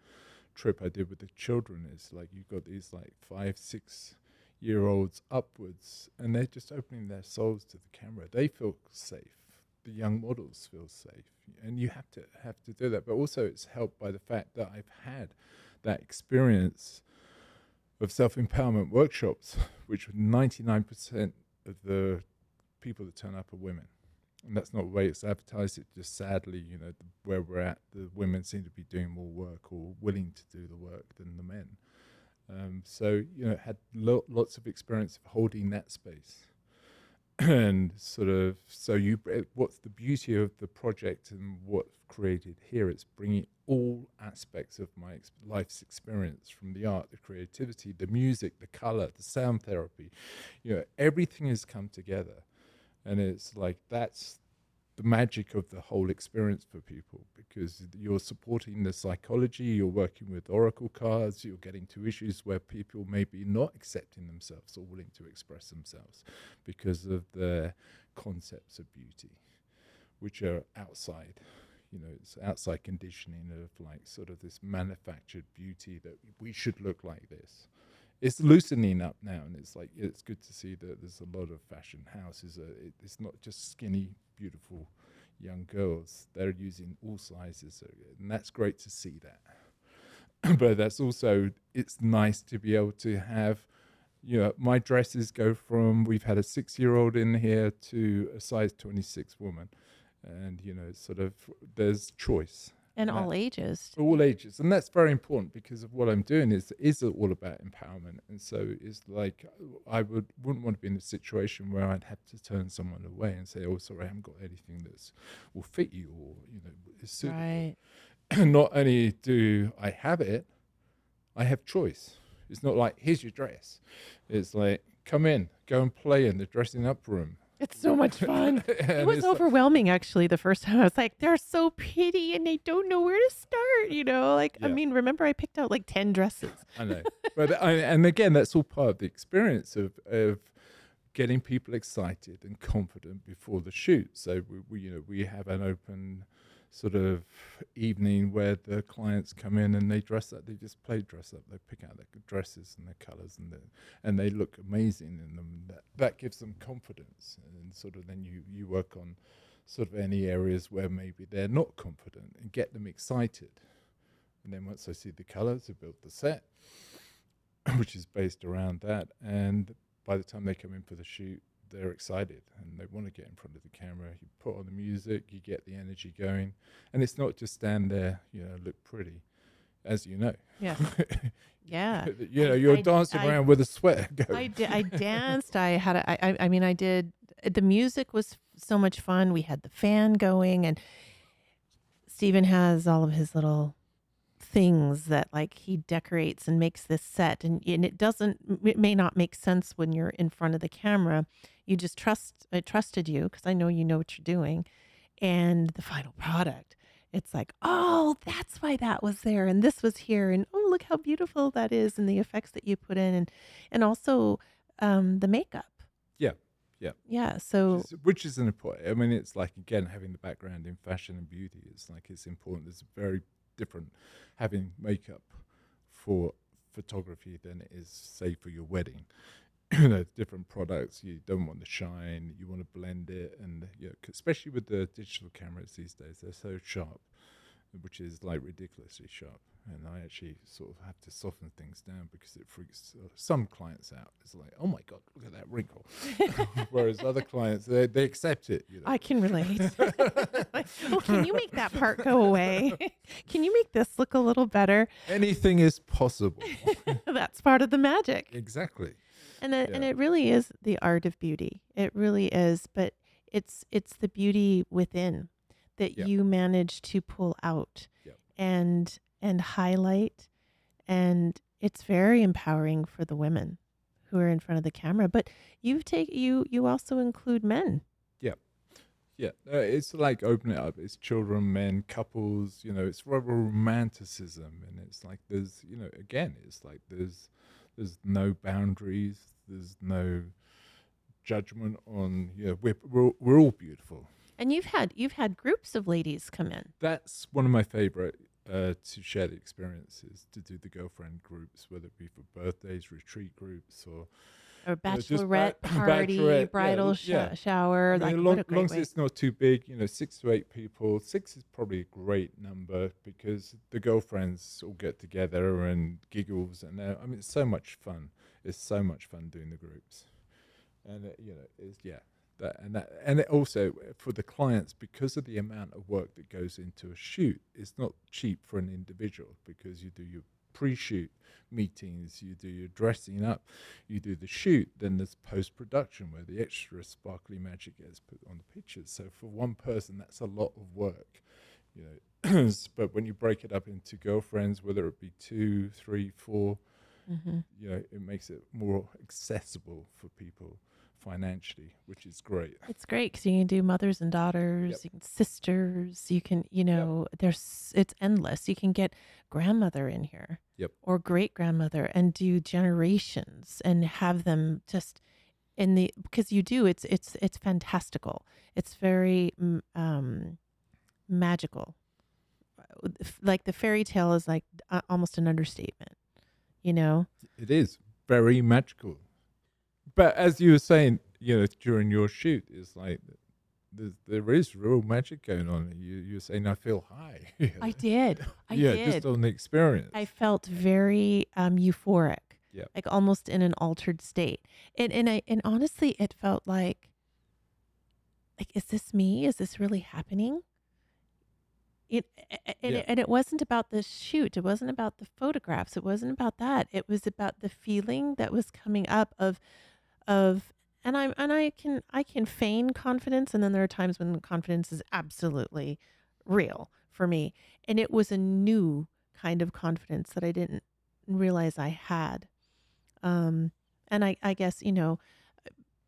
trip I did with the children. It's like you've got these like five, six year olds upwards, and they're just opening their souls to the camera. They feel safe. The young models feel safe, and you have to have to do that. But also, it's helped by the fact that I've had that experience of self empowerment workshops, which 99% of the people that turn up are women. And that's not the way it's advertised. It just sadly, you know, the, where we're at, the women seem to be doing more work or willing to do the work than the men. Um, so, you know, had lo- lots of experience of holding that space. And sort of, so you, eh, what's the beauty of the project and what I've created here? It's bringing all aspects of my ex- life's experience from the art, the creativity, the music, the color, the sound therapy. You know, everything has come together. And it's like that's the magic of the whole experience for people because you're supporting the psychology, you're working with oracle cards, you're getting to issues where people may be not accepting themselves or willing to express themselves because of their concepts of beauty, which are outside. You know, it's outside conditioning of like sort of this manufactured beauty that we should look like this it's loosening up now, and it's like it's good to see that there's a lot of fashion houses. Uh, it, it's not just skinny, beautiful young girls; they're using all sizes, and that's great to see that. *clears throat* but that's also it's nice to be able to have. You know, my dresses go from we've had a six-year-old in here to a size 26 woman, and you know, sort of there's choice. And all ages. all ages and that's very important because of what i'm doing is is all about empowerment? And so it's like i would wouldn't want to be in a situation where i'd have to turn someone away and say oh sorry i haven't got anything that's will fit you or you know is suitable. Right. *clears throat* not only do i have it i have choice. It's not like here's your dress. It's like come in go and play in the dressing up room It's so much *laughs* fun. *laughs* It was like- uh, overwhelming actually the first time. I was like, they're so pretty and they don't know where to start, you know? Like, I mean, remember I picked out like 10 dresses. I know, *laughs* but I, and again, that's all part of the experience of of getting people excited and confident before the shoot. So we, we you know we have an open sort of evening where the clients come in and they dress up. They just play dress up. They pick out their dresses and their colors and and they look amazing in them. That that gives them confidence and sort of then you you work on sort of any areas where maybe they're not confident and get them excited. And then once I see the colors, I build the set, *clears throat* which is based around that. And by the time they come in for the shoot, they're excited and they want to get in front of the camera. You put on the music, you get the energy going, and it's not just stand there, you know, look pretty, as you know. Yeah. *laughs* Yeah. *laughs* you know, I- you're I- dancing I- around with a sweat. *laughs* I did. I danced. I had. A, I. I- I mean, I did. The music was so much fun. We had the fan going, and Stephen has all of his little things that like he decorates and makes this set, and and it doesn't. It may not make sense when you're in front of the camera. You just trust. I trusted you because I know you know what you're doing, and the final product. It's like, oh, that's why that was there, and this was here, and oh, look how beautiful that is, and the effects that you put in, and and also um, the makeup. Yeah, yeah. Yeah. So which is, which is an important. I mean, it's like again having the background in fashion and beauty. It's like it's important. It's very different having makeup for photography than it is say for your wedding. *clears throat* you know, different products. You don't want the shine. You want to blend it, and you know, especially with the digital cameras these days, they're so sharp, which is like ridiculously sharp. And I actually sort of have to soften things down because it freaks uh, some clients out. It's like, oh my god, look at that wrinkle. *laughs* Whereas other clients, they, they accept it. You know? I can relate. *laughs* *laughs* Oh, can you make that part go away? can you make this look a little better? Anything is possible. That's part of the magic. exactly. And it, and it really is the art of beauty. It really is, but it's it's the beauty within that Yeah. you manage to pull out and and highlight and it's very empowering for the women who are in front of the camera. But you take you you also include men. Yeah, uh, it's like open it up. It's children, men, couples. You know, it's rather romanticism, and it's like there's, you know, again, it's like there's, there's no boundaries. There's no judgment on. You know, we're we're, we're all beautiful. And you've had you've had groups of ladies come in. That's one of my favorite uh, to share the experiences to do the girlfriend groups, whether it be for birthdays, retreat groups, or or just bachelorette ba- *laughs* party, bachelorette, bridal l- sh- yeah. shower. I mean, what long, a long as it's not too big, you know, six to eight people. Six is probably a great number because the girlfriends all get together and giggles, and uh, I mean, it's so much fun. It's so much fun doing the groups, and uh, you know, it's yeah, that and that, and it also for the clients because of the amount of work that goes into a shoot. It's not cheap for an individual because you do your pre-shoot meetings, you do your dressing up, you do the shoot, then there's post production where the extra sparkly magic gets put on the pictures. So for one person, that's a lot of work, you know. *clears throat* But when you break it up into girlfriends, whether it be two, three, four, Mhm. you know, it makes it more accessible for people financially, which is great. It's great because you can do mothers and daughters, you can sisters. You can, you know, there's it's endless. You can get grandmother in here, Yep. or great grandmother, and do generations and have them just in the because you do. It's it's it's fantastical. It's very um, magical. Like the fairy tale is like uh, almost an understatement. You know. It is very magical. But as you were saying, you know, during your shoot, it's like there's, there is real magic going on. You, you're saying, I feel high. *laughs* I did. I yeah, did. just on the experience. I felt very um, euphoric. Yeah. Like almost in an altered state. And and I and honestly it felt like like is this me? Is this really happening? it, and, Yeah. it, and it wasn't about the shoot. It wasn't about the photographs. It wasn't about that. It was about the feeling that was coming up of, of, and I'm and I can I can feign confidence, and then there are times when confidence is absolutely real for me, and it was a new kind of confidence that I didn't realize I had, um, and I I guess you know,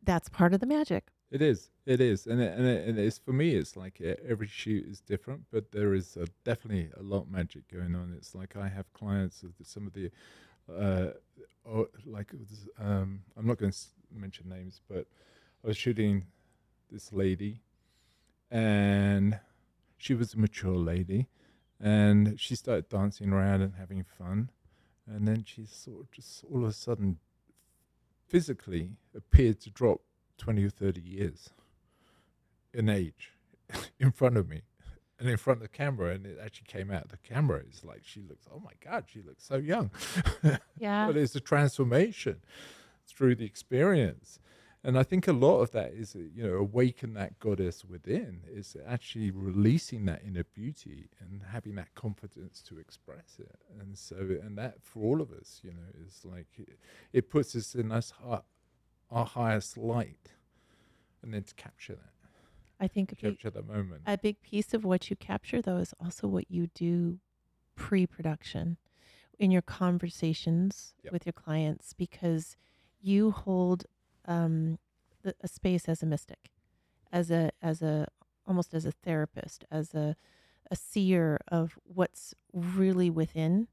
that's part of the magic. It is. It is, and it, and, it, and it's for me. It's like every shoot is different, but there is a, definitely a lot of magic going on. It's like I have clients of some of the, uh, oh, like um, I'm not going to mention names, but I was shooting this lady, and she was a mature lady, and she started dancing around and having fun, and then she sort of just all of a sudden, physically appeared to drop 20 or 30 years in age *laughs* in front of me and in front of the camera and it actually came out. The camera it's like she looks oh my god she looks so young. *laughs* Yeah. but it's a transformation through the experience. And i think a lot of that is uh, you know awaken that goddess within is actually releasing that inner beauty and having that confidence to express it. And so and that for all of us you know is like it, it puts us in us hi- our highest light and then to capture that. I think a big, capture that moment. a big piece of what you capture though is also what you do pre-production in your conversations Yep. with your clients because you hold um, the, a space as a mystic as a as a almost as a therapist as a a seer of what's really within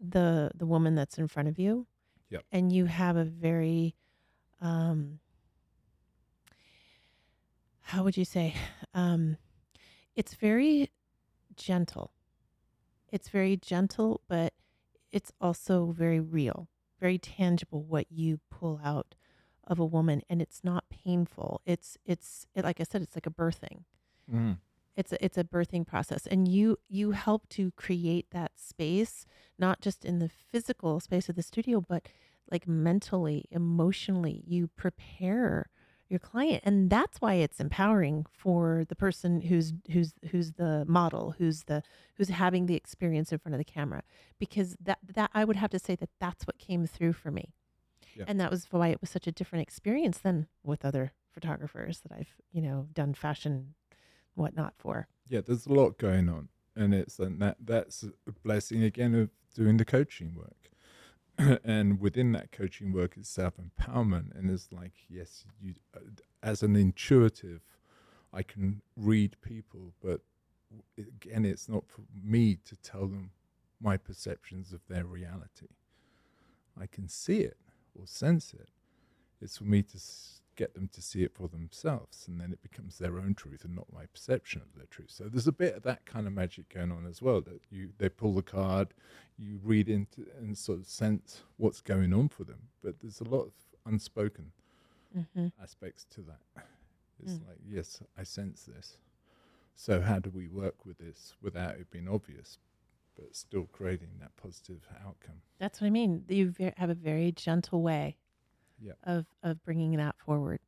the the woman that's in front of you. Yep. and you have a very um how would you say um it's very gentle. It's very gentle but it's also very real very tangible what you pull out of a woman and it's not painful it's it's it, like i said it's like a birthing Mm. it's a, it's a birthing process and you you help to create that space not just in the physical space of the studio but like mentally emotionally you prepare your client and that's why it's empowering for the person who's who's who's the model who's the who's having the experience in front of the camera because that that I would have to say that that's what came through for me. Yeah. and that was why it was such a different experience than with other photographers that I've you know done fashion whatnot for. Yeah there's a lot going on and it's and that that's a blessing again of doing the coaching work *laughs* and within that coaching work is self empowerment and it's like yes you uh, as an intuitive i can read people but again it's not for me to tell them my perceptions of their reality. I can see it or sense it. It's for me to get them to see it for themselves and then it becomes their own truth and not my perception of their truth so there's a bit of that kind of magic going on as well that you they pull the card you read into and sort of sense what's going on for them but there's a lot of unspoken mm-hmm. aspects to that it's Mm. like yes i sense this so how do we work with this without it being obvious but still creating that positive outcome That's what I mean. You ve- have a very gentle way Yeah. of of bringing that forward,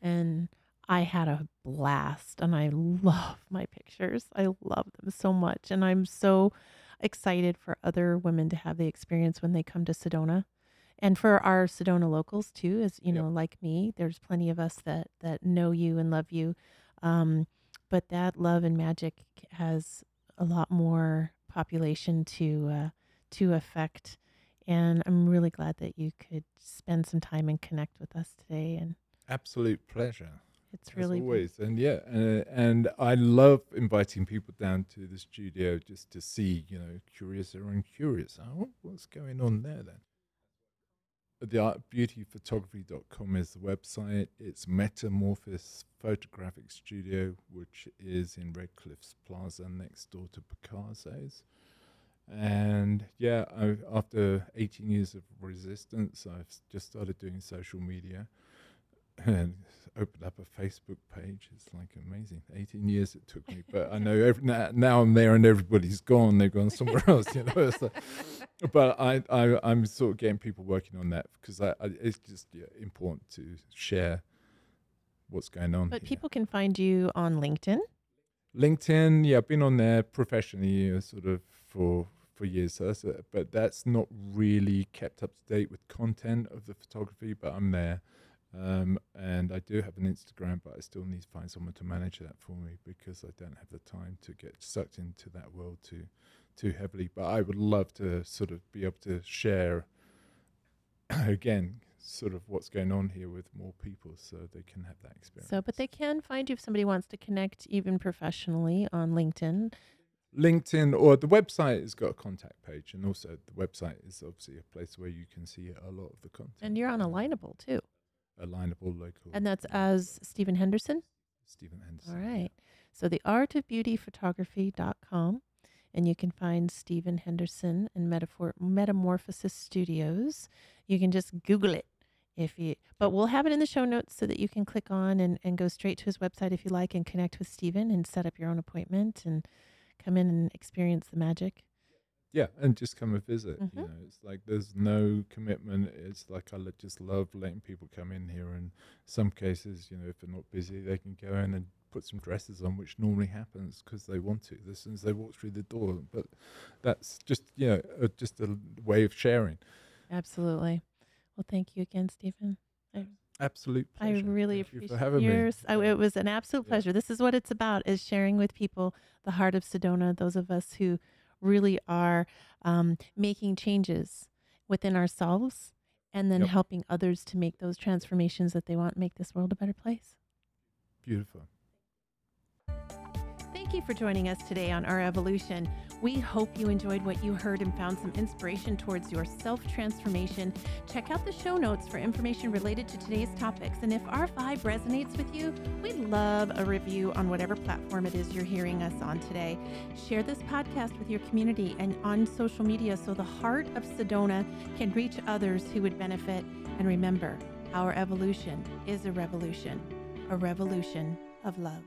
and I had a blast, and I love my pictures. I love them so much, and I'm so excited for other women to have the experience when they come to Sedona, and for our Sedona locals too. As you Yep. know, like me, there's plenty of us that that know you and love you, um, but that love and magic has a lot more population to uh, to affect and I'm really glad that you could spend some time and connect with us today. And absolute pleasure it's really been- always, and yeah, uh, and I love inviting people down to the studio just to see, you know, curious or uncurious. Oh, what's going on there then? The art beautyphotography.com is the website. It's Metamorphosis Photographic Studio, which is in Redcliffe's Plaza next door to Picasso's. And yeah, I, after 18 years of resistance, I've just started doing social media *laughs* and opened up a Facebook page. It's like amazing. 18 years it took me, but I know *laughs* every, now, now I'm there and everybody's gone. They've gone somewhere *laughs* else, you know. Like, but I, I, I'm sort of getting people working on that because I, I, it's just yeah, important to share what's going on. But here. people can find you on LinkedIn. LinkedIn, yeah, I've been on there professionally, uh, sort of for for years. So that's it. But that's not really kept up to date with content of the photography. But I'm there, um, and I do have an Instagram, but I still need to find someone to manage that for me because I don't have the time to get sucked into that world too too heavily. But I would love to sort of be able to share *coughs* again sort of what's going on here with more people so they can have that experience. So, but they can find you if somebody wants to connect even professionally on LinkedIn. LinkedIn or the website has got a contact page, and also the website is obviously a place where you can see a lot of the content. And you're on Alignable too. Alignable local. And that's as Stephen Henderson. Stephen Henderson. All right. So the art of beauty photography.com and you can find Stephen Henderson and Metaphor Metamorphosis Studios. You can just Google it if you but we'll have it in the show notes so that you can click on and, and go straight to his website if you like and connect with Stephen and set up your own appointment and come in and experience the magic. Yeah, and just come and visit. Mhm. You know, it's like there's no commitment. It's like I just love letting people come in here. And some cases, you know, if they're not busy, they can go in and put some dresses on, which normally happens because they want to as soon as they walk through the door. But that's just you know uh, just a way of sharing. Absolutely. Well, thank you again, Stephen. Absolute I really Thank you appreciate for having me. yours. I, it was an absolute Yeah. pleasure. This is what it's about: is sharing with people the heart of Sedona. Those of us who really are um, making changes within ourselves, and then Yep. helping others to make those transformations that they want, make this world a better place. Beautiful. Thank you for joining us today on Our Evolution. We hope you enjoyed what you heard and found some inspiration towards your self transformation. Check out the show notes for information related to today's topics. And if our vibe resonates with you, we'd love a review on whatever platform it is you're hearing us on today. Share this podcast with your community and on social media so the heart of Sedona can reach others who would benefit. And remember, our evolution is a revolution, a revolution of love.